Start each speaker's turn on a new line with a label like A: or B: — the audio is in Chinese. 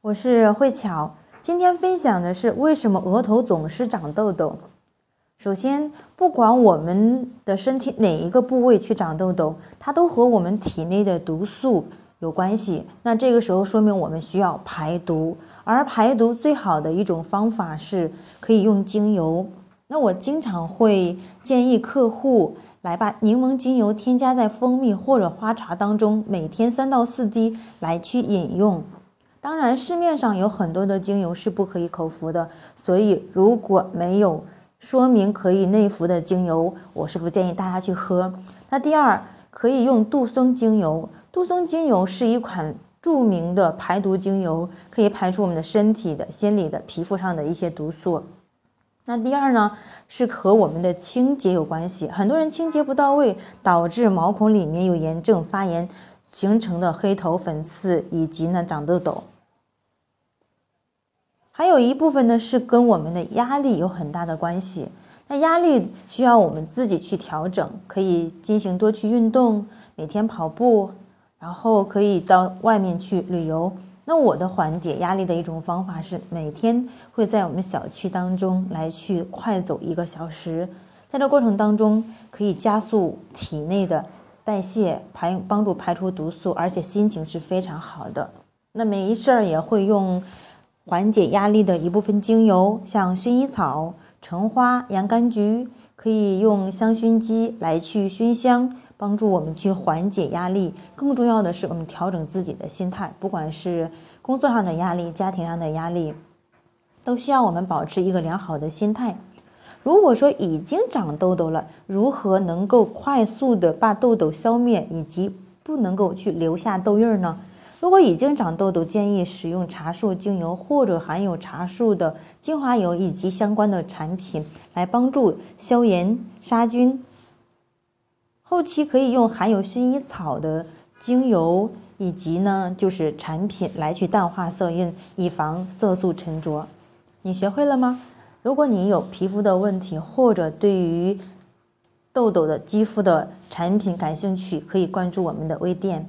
A: 我是慧巧，今天分享的是为什么额头总是长痘痘。首先，不管我们的身体哪一个部位去长痘痘，它都和我们体内的毒素有关系。那这个时候说明我们需要排毒，而排毒最好的一种方法是可以用精油。那我经常会建议客户来把柠檬精油添加在蜂蜜或者花茶当中，每天三到四滴来去饮用。当然，市面上有很多的精油是不可以口服的，所以如果没有说明可以内服的精油，我是不建议大家去喝。那第二，可以用杜松精油。杜松精油是一款著名的排毒精油，可以排出我们的身体的、心理的、皮肤上的一些毒素。那第二呢，是和我们的清洁有关系。很多人清洁不到位，导致毛孔里面有炎症发炎。形成的黑头、粉刺以及呢长痘痘，还有一部分呢是跟我们的压力有很大的关系。那压力需要我们自己去调整，可以进行多去运动，每天跑步，然后可以到外面去旅游。那我的缓解压力的一种方法是每天会在我们小区当中来去快走一个小时，在这过程当中可以加速体内的。代谢排帮助排出毒素，而且心情是非常好的。那没事儿也会用缓解压力的一部分精油，像薰衣草、橙花、洋甘菊，可以用香薰机来去熏香，帮助我们去缓解压力。更重要的是，我们调整自己的心态，不管是工作上的压力、家庭上的压力，都需要我们保持一个良好的心态。如果说已经长痘痘了，如何能够快速的把痘痘消灭，以及不能够去留下痘印儿呢？如果已经长痘痘，建议使用茶树精油或者含有茶树的精华油以及相关的产品来帮助消炎杀菌。后期可以用含有薰衣草的精油以及呢就是产品来去淡化色印，以防色素沉着。你学会了吗？如果你有皮肤的问题，或者对于痘痘的肌肤的产品感兴趣，可以关注我们的微店。